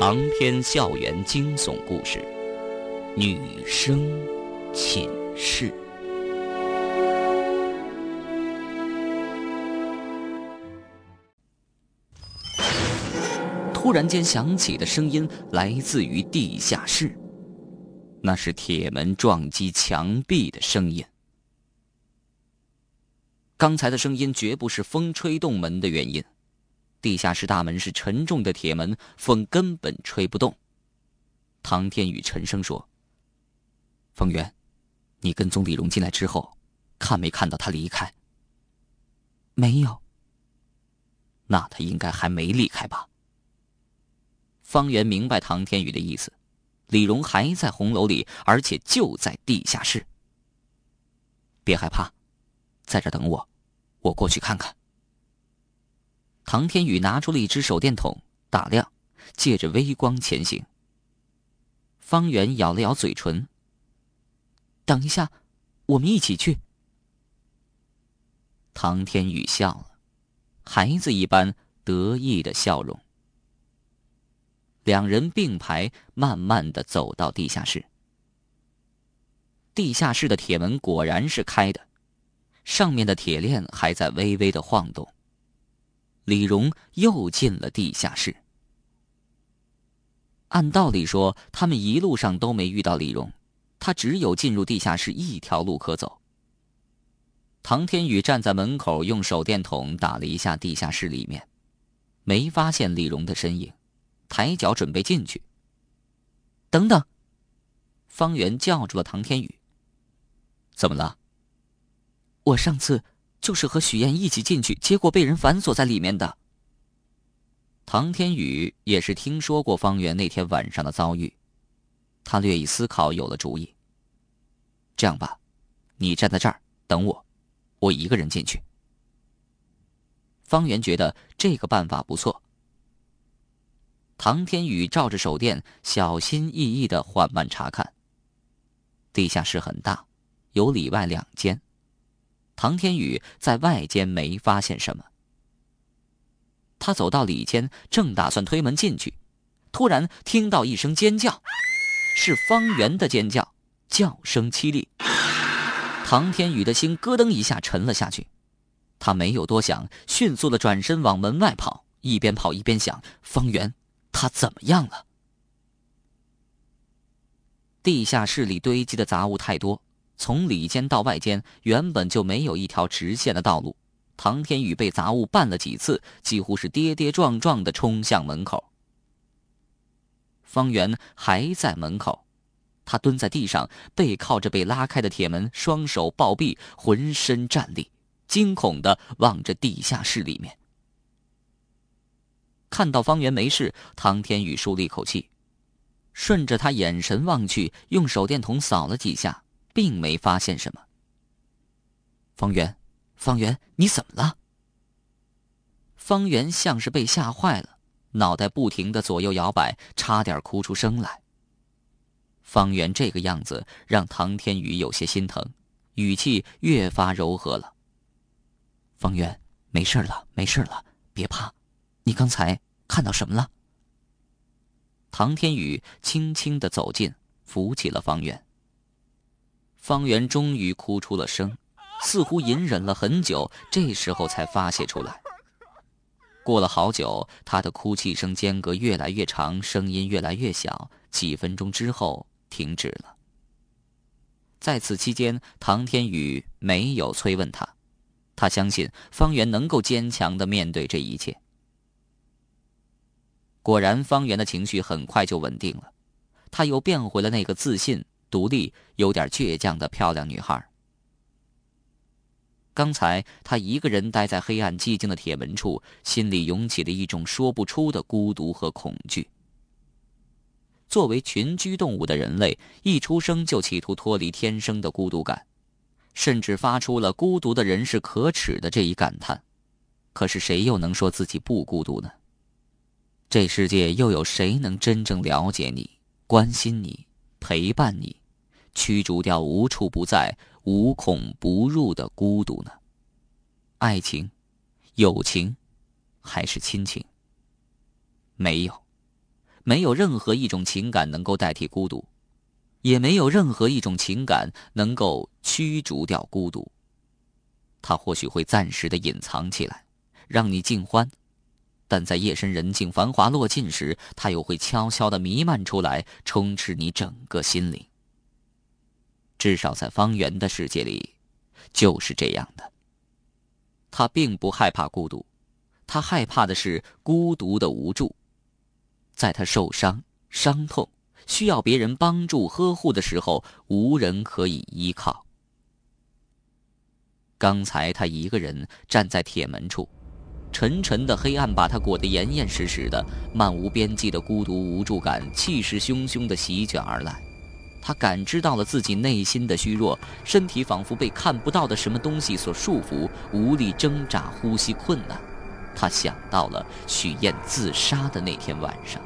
长篇校园惊悚故事，女生寝室。突然间响起的声音来自于地下室，那是铁门撞击墙壁的声音。刚才的声音绝不是风吹动门的原因。地下室大门是沉重的铁门，风根本吹不动。唐天宇沉声说：“方圆，你跟踪李荣进来之后，看没看到他离开？”“没有。”“那他应该还没离开吧？”方圆明白唐天宇的意思，李荣还在红楼里，而且就在地下室。别害怕，在这等我，我过去看看。唐天宇拿出了一只手电筒，打亮，借着微光前行。方圆咬了咬嘴唇。等一下，我们一起去。唐天宇笑了，孩子一般得意的笑容。两人并排，慢慢的走到地下室。地下室的铁门果然是开的，上面的铁链还在微微的晃动。李荣又进了地下室。按道理说，他们一路上都没遇到李荣，他只有进入地下室一条路可走。唐天宇站在门口，用手电筒打了一下地下室里面，没发现李荣的身影，抬脚准备进去。等等，方圆叫住了唐天宇。怎么了？我上次。就是和许燕一起进去，结果被人反锁在里面的。唐天宇也是听说过方圆那天晚上的遭遇，他略一思考，有了主意。这样吧，你站在这儿等我，我一个人进去。方圆觉得这个办法不错。唐天宇照着手电，小心翼翼的缓慢查看。地下室很大，有里外两间。唐天宇在外间没发现什么，他走到里间，正打算推门进去，突然听到一声尖叫，是方圆的尖叫，叫声凄厉。唐天宇的心咯噔一下沉了下去，他没有多想，迅速的转身往门外跑，一边跑一边想：方圆，他怎么样了？地下室里堆积的杂物太多。从里间到外间原本就没有一条直线的道路，唐天宇被杂物绊了几次，几乎是跌跌撞撞的冲向门口。方圆还在门口，他蹲在地上，背靠着被拉开的铁门，双手抱臂，浑身战栗，惊恐的望着地下室里面。看到方圆没事，唐天宇舒了一口气，顺着他眼神望去，用手电筒扫了几下。并没发现什么。方圆，方圆，你怎么了？方圆像是被吓坏了，脑袋不停的左右摇摆，差点哭出声来。方圆这个样子让唐天宇有些心疼，语气越发柔和了。方圆，没事了，没事了，别怕。你刚才看到什么了？唐天宇轻轻的走近，扶起了方圆。方圆终于哭出了声，似乎隐忍了很久，这时候才发泄出来。过了好久，他的哭泣声间隔越来越长，声音越来越小，几分钟之后停止了。在此期间，唐天宇没有催问他，他相信方圆能够坚强的面对这一切。果然，方圆的情绪很快就稳定了，他又变回了那个自信。独立、有点倔强的漂亮女孩。刚才她一个人待在黑暗寂静的铁门处，心里涌起了一种说不出的孤独和恐惧。作为群居动物的人类，一出生就企图脱离天生的孤独感，甚至发出了“孤独的人是可耻的”这一感叹。可是谁又能说自己不孤独呢？这世界又有谁能真正了解你、关心你？陪伴你，驱逐掉无处不在、无孔不入的孤独呢？爱情、友情，还是亲情？没有，没有任何一种情感能够代替孤独，也没有任何一种情感能够驱逐掉孤独。它或许会暂时的隐藏起来，让你尽欢，但在夜深人静、繁华落尽时，它又会悄悄的弥漫出来，充斥你整个心灵。至少在方圆的世界里，就是这样的。他并不害怕孤独，他害怕的是孤独的无助。在他受伤、伤痛、需要别人帮助呵护的时候，无人可以依靠。刚才他一个人站在铁门处，沉沉的黑暗把他裹得严严实实的，漫无边际的孤独无助感气势汹汹的席卷而来。他感知到了自己内心的虚弱，身体仿佛被看不到的什么东西所束缚，无力挣扎，呼吸困难。他想到了许燕自杀的那天晚上。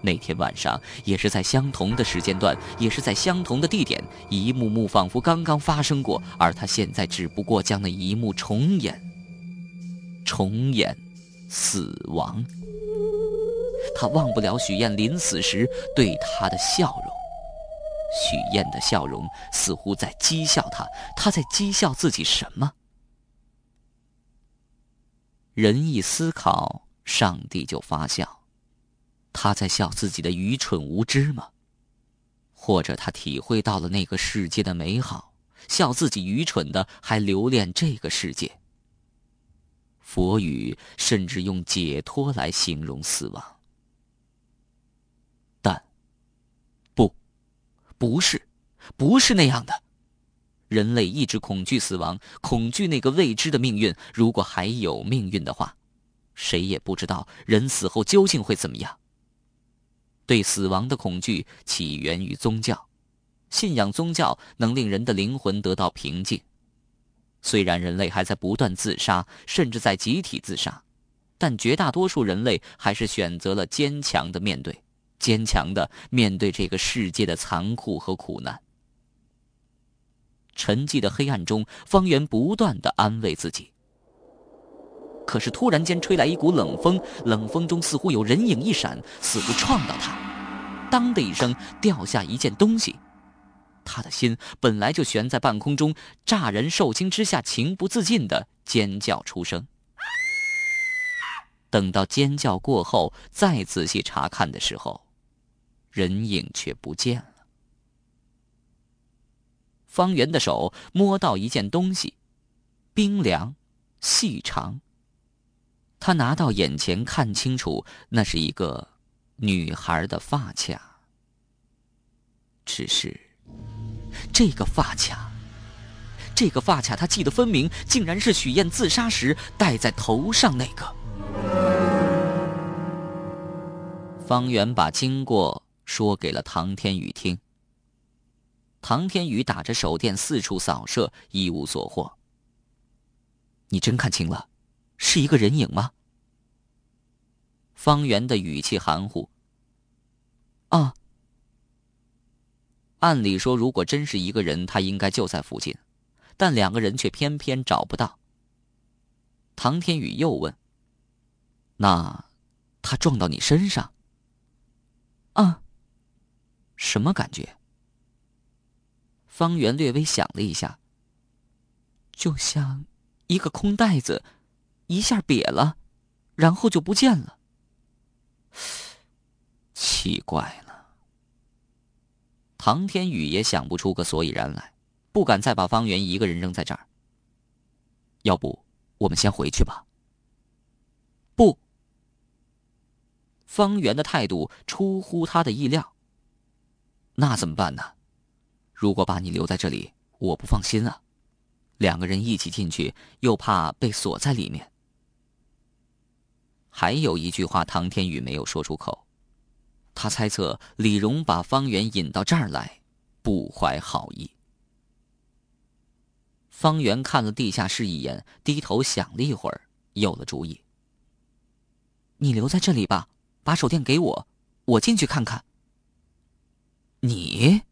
那天晚上，也是在相同的时间段，也是在相同的地点，一幕幕仿佛刚刚发生过，而他现在只不过将那一幕重演，重演死亡。他忘不了许燕临死时对他的笑容，许燕的笑容似乎在讥笑他，他在讥笑自己什么？人一思考，上帝就发笑，他在笑自己的愚蠢无知吗？或者他体会到了那个世界的美好，笑自己愚蠢的还留恋这个世界？佛语甚至用解脱来形容死亡。但不不是，不是那样的。人类一直恐惧死亡，恐惧那个未知的命运。如果还有命运的话，谁也不知道人死后究竟会怎么样。对死亡的恐惧起源于宗教，信仰宗教能令人的灵魂得到平静。虽然人类还在不断自杀，甚至在集体自杀，但绝大多数人类还是选择了坚强的面对。坚强的面对这个世界的残酷和苦难。沉寂的黑暗中，方圆不断的安慰自己。可是突然间吹来一股冷风，冷风中似乎有人影一闪，似乎撞到他，当的一声掉下一件东西。他的心本来就悬在半空中，乍人受惊之下，情不自禁的尖叫出声。等到尖叫过后，再仔细查看的时候。人影却不见了。方圆的手摸到一件东西，冰凉、细长。他拿到眼前看清楚，那是一个女孩的发卡。只是，这个发卡，这个发卡，他记得分明，竟然是许燕自杀时戴在头上那个。方圆把经过。说给了唐天宇听。唐天宇打着手电四处扫射，一无所获。你真看清了，是一个人影吗？方圆的语气含糊。啊。按理说，如果真是一个人，他应该就在附近，但两个人却偏偏找不到。唐天宇又问：“那，他撞到你身上？”啊。什么感觉？方圆略微想了一下，就像一个空袋子，一下瘪了，然后就不见了。奇怪了，唐天宇也想不出个所以然来，不敢再把方圆一个人扔在这儿。要不，我们先回去吧。不，方圆的态度出乎他的意料。那怎么办呢？如果把你留在这里，我不放心啊。两个人一起进去，又怕被锁在里面。还有一句话，唐天宇没有说出口。他猜测李荣把方圆引到这儿来，不怀好意。方圆看了地下室一眼，低头想了一会儿，有了主意。你留在这里吧，把手电给我，我进去看看。你，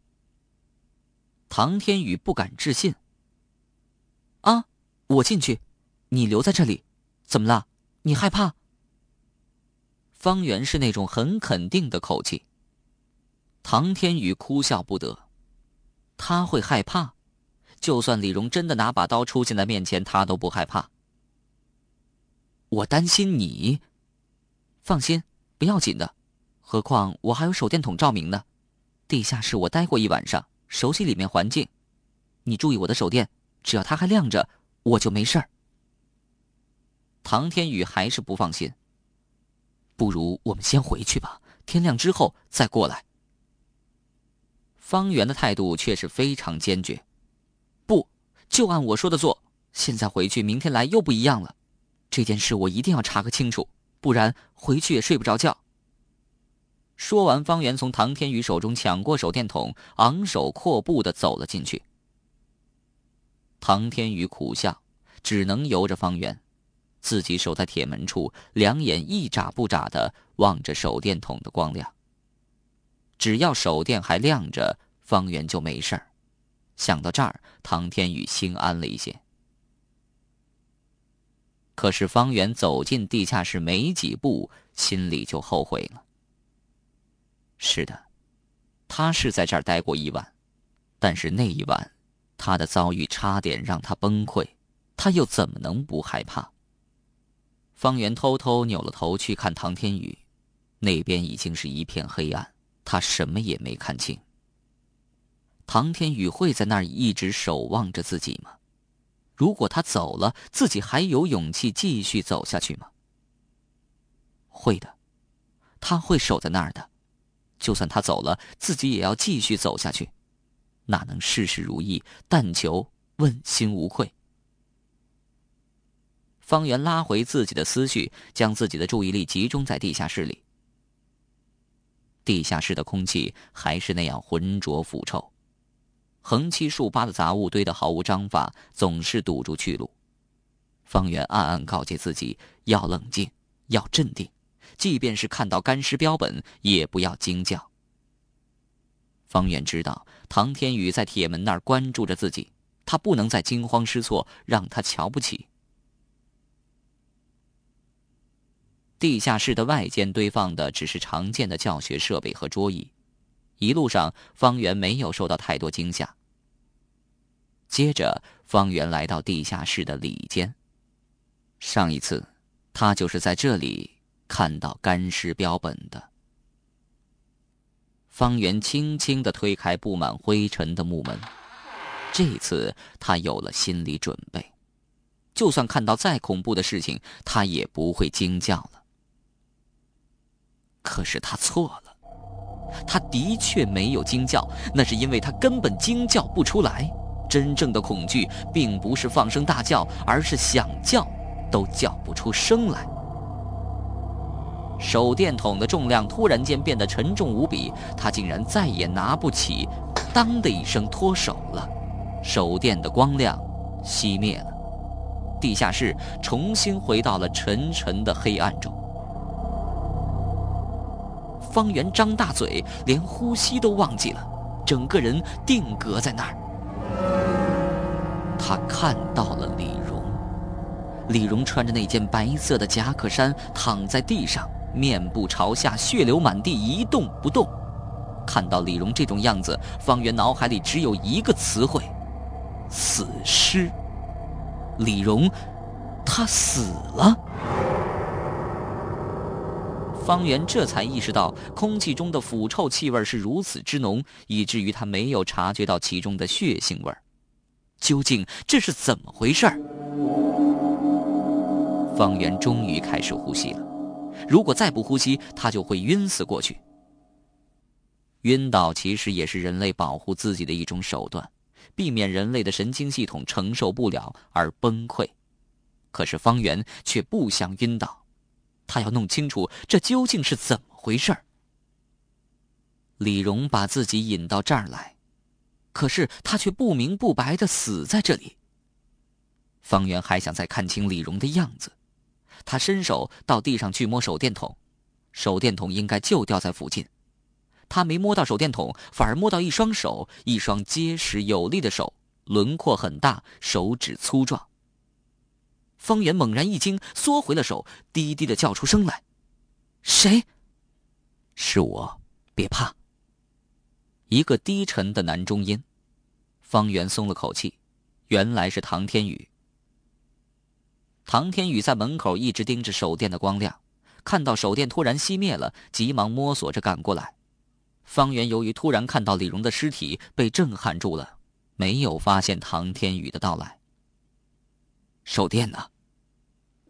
唐天宇不敢置信。啊，我进去，你留在这里，怎么了？你害怕？方圆是那种很肯定的口气。唐天宇哭笑不得，他会害怕？就算李荣真的拿把刀出现在面前，他都不害怕。我担心你。放心，不要紧的。何况我还有手电筒照明呢。地下室我待过一晚上，熟悉里面环境。你注意我的手电，只要它还亮着，我就没事儿。唐天宇还是不放心。不如我们先回去吧，天亮之后再过来。方圆的态度却是非常坚决，不，就按我说的做。现在回去，明天来又不一样了。这件事我一定要查个清楚，不然回去也睡不着觉。说完，方圆从唐天宇手中抢过手电筒，昂首阔步的走了进去。唐天宇苦笑，只能由着方圆，自己守在铁门处，两眼一眨不眨的望着手电筒的光亮。只要手电还亮着，方圆就没事儿。想到这儿，唐天宇心安了一些。可是方圆走进地下室没几步，心里就后悔了。是的，他是在这儿待过一晚，但是那一晚，他的遭遇差点让他崩溃，他又怎么能不害怕？方圆偷偷扭了头去看唐天宇，那边已经是一片黑暗。他什么也没看清。唐天宇会在那儿一直守望着自己吗？如果他走了，自己还有勇气继续走下去吗？会的，他会守在那儿的。就算他走了，自己也要继续走下去。哪能事事如意？但求问心无愧。方圆拉回自己的思绪，将自己的注意力集中在地下室里。地下室的空气还是那样浑浊腐臭，横七竖八的杂物堆得毫无章法，总是堵住去路。方圆暗暗告诫自己要冷静，要镇定，即便是看到干尸标本，也不要惊叫。方圆知道唐天宇在铁门那儿关注着自己，他不能再惊慌失措，让他瞧不起。地下室的外间堆放的只是常见的教学设备和桌椅，一路上方圆没有受到太多惊吓。接着，方圆来到地下室的里间。上一次，他就是在这里看到干尸标本的。方圆轻轻的推开布满灰尘的木门，这次他有了心理准备，就算看到再恐怖的事情，他也不会惊叫了。可是他错了，他的确没有惊叫，那是因为他根本惊叫不出来。真正的恐惧并不是放声大叫，而是想叫都叫不出声来。手电筒的重量突然间变得沉重无比，他竟然再也拿不起，当的一声脱手了，手电的光亮熄灭了，地下室重新回到了沉沉的黑暗中。方圆张大嘴，连呼吸都忘记了，整个人定格在那儿。他看到了李荣，李荣穿着那件白色的夹克衫，躺在地上，面部朝下，血流满地，一动不动。看到李荣这种样子，方圆脑海里只有一个词汇：死尸。李荣，他死了。方圆这才意识到，空气中的腐臭气味是如此之浓，以至于他没有察觉到其中的血腥味究竟这是怎么回事？方圆终于开始呼吸了。如果再不呼吸，他就会晕死过去。晕倒其实也是人类保护自己的一种手段，避免人类的神经系统承受不了而崩溃。可是方圆却不想晕倒。他要弄清楚这究竟是怎么回事儿李荣把自己引到这儿来，可是他却不明不白的死在这里。方圆还想再看清李荣的样子，他伸手到地上去摸手电筒，手电筒应该就掉在附近，他没摸到手电筒，反而摸到一双手，一双结实有力的手，轮廓很大，手指粗壮。方圆猛然一惊，缩回了手，低低的叫出声来。谁？是我，别怕。一个低沉的男中音，方圆松了口气，原来是唐天宇。唐天宇在门口一直盯着手电的光亮，看到手电突然熄灭了，急忙摸索着赶过来。方圆由于突然看到李荣的尸体，被震撼住了，没有发现唐天宇的到来。手电呢？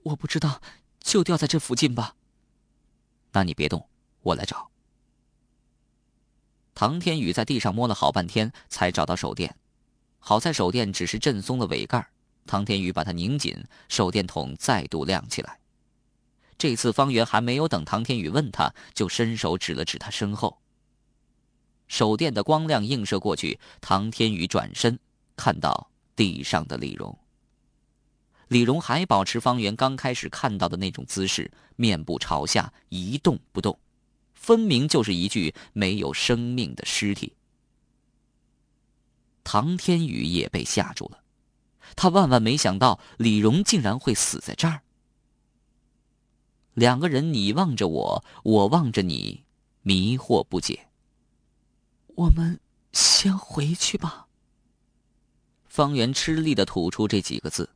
我不知道，就掉在这附近吧。那你别动，我来找。唐天宇在地上摸了好半天，才找到手电。好在手电只是震松了尾盖，唐天宇把它拧紧，手电筒再度亮起来。这次方圆还没有等唐天宇问他，就伸手指了指他身后。手电的光亮映射过去，唐天宇转身看到地上的李荣。李荣还保持方圆刚开始看到的那种姿势，面部朝下，一动不动。分明就是一具没有生命的尸体。唐天宇也被吓住了，他万万没想到李荣竟然会死在这儿。两个人你望着我，我望着你，迷惑不解。我们先回去吧。方圆吃力的吐出这几个字。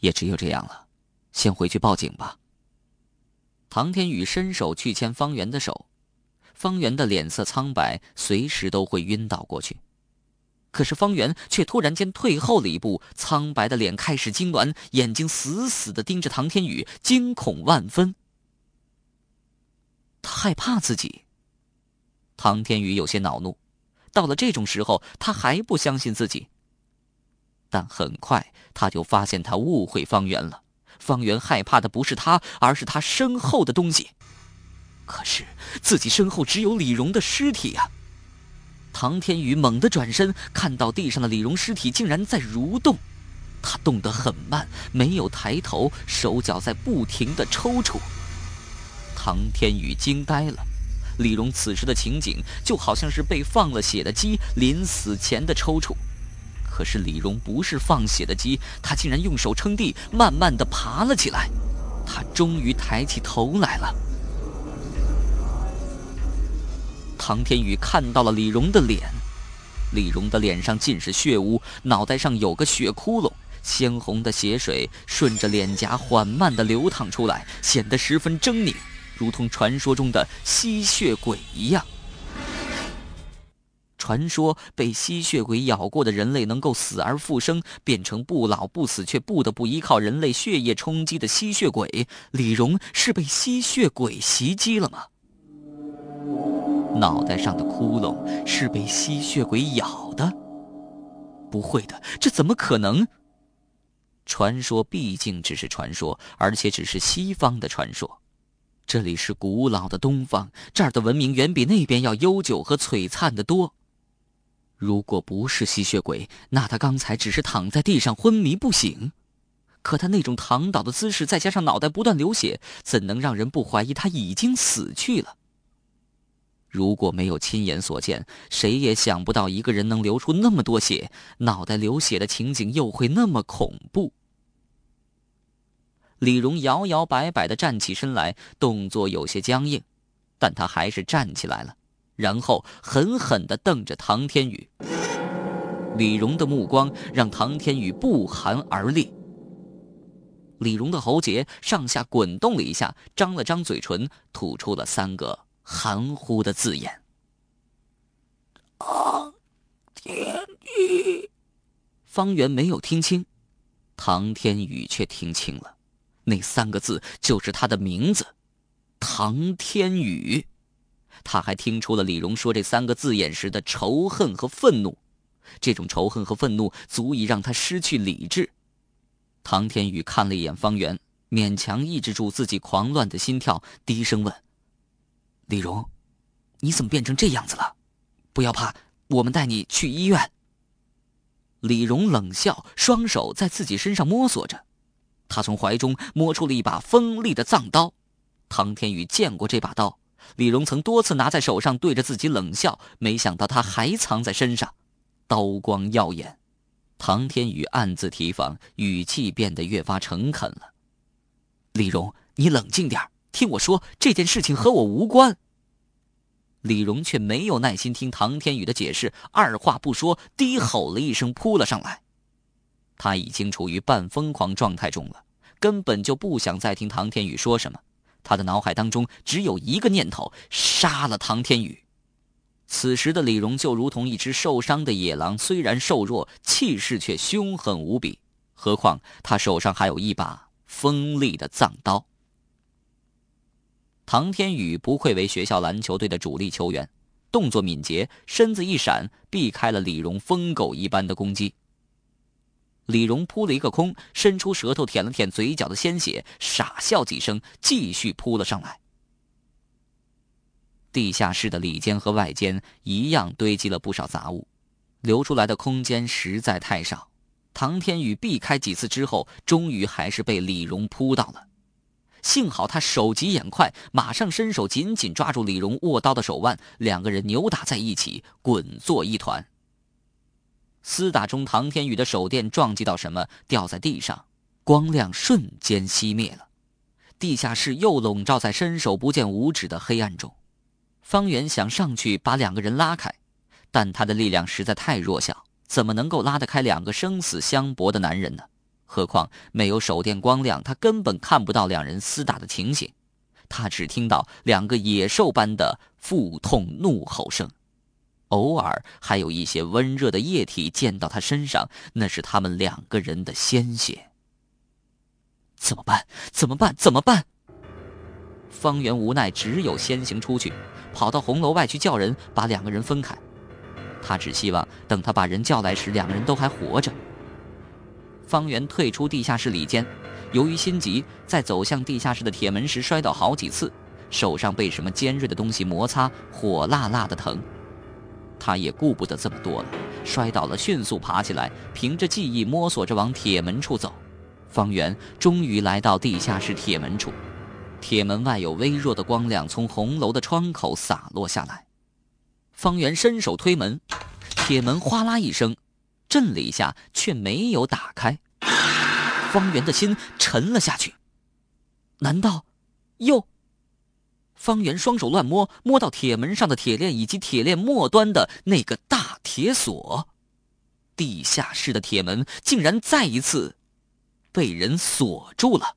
也只有这样了，先回去报警吧。唐天宇伸手去牵方圆的手，方圆的脸色苍白，随时都会晕倒过去。可是方圆却突然间退后了一步，苍白的脸开始痉挛，眼睛死死的盯着唐天宇，惊恐万分。他害怕自己。唐天宇有些恼怒，到了这种时候，他还不相信自己。但很快他就发现他误会方圆了。方圆害怕的不是他，而是他身后的东西。可是自己身后只有李荣的尸体呀！唐天宇猛地转身，看到地上的李荣尸体竟然在蠕动，他动得很慢，没有抬头，手脚在不停的抽搐。唐天宇惊呆了，李荣此时的情景就好像是被放了血的鸡临死前的抽搐。可是李荣不是放血的鸡，他竟然用手撑地，慢慢的爬了起来。他终于抬起头来了。唐天宇看到了李荣的脸，李荣的脸上尽是血污，脑袋上有个血窟窿，鲜红的血水顺着脸颊缓慢的流淌出来，显得十分狰狞，如同传说中的吸血鬼一样。传说被吸血鬼咬过的人类能够死而复生，变成不老不死却不得不依靠人类血液充饥的吸血鬼。李荣是被吸血鬼袭击了吗？脑袋上的窟窿是被吸血鬼咬的？不会的，这怎么可能？传说毕竟只是传说，而且只是西方的传说。这里是古老的东方，这儿的文明远比那边要悠久和璀璨的多。如果不是吸血鬼，那他刚才只是躺在地上昏迷不醒。可他那种躺倒的姿势，再加上脑袋不断流血，怎能让人不怀疑他已经死去了？如果没有亲眼所见，谁也想不到一个人能流出那么多血，脑袋流血的情景又会那么恐怖。李荣摇摇摆摆的站起身来，动作有些僵硬，但他还是站起来了。然后狠狠地瞪着唐天宇，李荣的目光让唐天宇不寒而栗。李荣的喉结上下滚动了一下，张了张嘴唇，吐出了三个含糊的字眼：“唐天宇。”方圆没有听清，唐天宇却听清了，那三个字就是他的名字，唐天宇。他还听出了李荣说这三个字眼时的仇恨和愤怒，这种仇恨和愤怒足以让他失去理智。唐天宇看了一眼方圆，勉强抑制住自己狂乱的心跳，低声问：“李荣，你怎么变成这样子了？不要怕，我们带你去医院。”李荣冷笑，双手在自己身上摸索着，他从怀中摸出了一把锋利的藏刀。唐天宇见过这把刀。李荣曾多次拿在手上，对着自己冷笑，没想到他还藏在身上，刀光耀眼。唐天宇暗自提防，语气变得越发诚恳了：“李荣，你冷静点听我说，这件事情和我无关。李荣却没有耐心听唐天宇的解释，二话不说，低吼了一声，扑了上来。他已经处于半疯狂状态中了，根本就不想再听唐天宇说什么。他的脑海当中只有一个念头：杀了唐天宇。此时的李荣就如同一只受伤的野狼，虽然瘦弱，气势却凶狠无比。何况他手上还有一把锋利的藏刀。唐天宇不愧为学校篮球队的主力球员，动作敏捷，身子一闪，避开了李荣疯狗一般的攻击。李荣扑了一个空，伸出舌头舔了舔嘴角的鲜血，傻笑几声，继续扑了上来。地下室的里间和外间一样堆积了不少杂物，留出来的空间实在太少。唐天宇避开几次之后，终于还是被李荣扑到了。幸好他手疾眼快，马上伸手紧紧抓住李荣握刀的手腕，两个人扭打在一起，滚作一团。厮打中，唐天宇的手电撞击到什么，掉在地上，光亮瞬间熄灭了，地下室又笼罩在伸手不见五指的黑暗中。方圆想上去把两个人拉开，但他的力量实在太弱小，怎么能够拉得开两个生死相搏的男人呢？何况没有手电光亮，他根本看不到两人厮打的情形。他只听到两个野兽般的腹痛怒吼声，偶尔还有一些温热的液体溅到他身上，那是他们两个人的鲜血。怎么办？怎么办？怎么办？方圆无奈，只有先行出去，跑到红楼外去叫人把两个人分开。他只希望等他把人叫来时，两个人都还活着。方圆退出地下室里间，由于心急，在走向地下室的铁门时摔倒好几次，手上被什么尖锐的东西摩擦，火辣辣的疼。他也顾不得这么多了，摔倒了，迅速爬起来，凭着记忆摸索着往铁门处走。方圆终于来到地下室铁门处，铁门外有微弱的光亮从红楼的窗口洒落下来。方圆伸手推门，铁门哗啦一声。震了一下，却没有打开。方圆的心沉了下去。难道又？方圆双手乱摸，摸到铁门上的铁链以及铁链末端的那个大铁锁。地下室的铁门竟然再一次被人锁住了。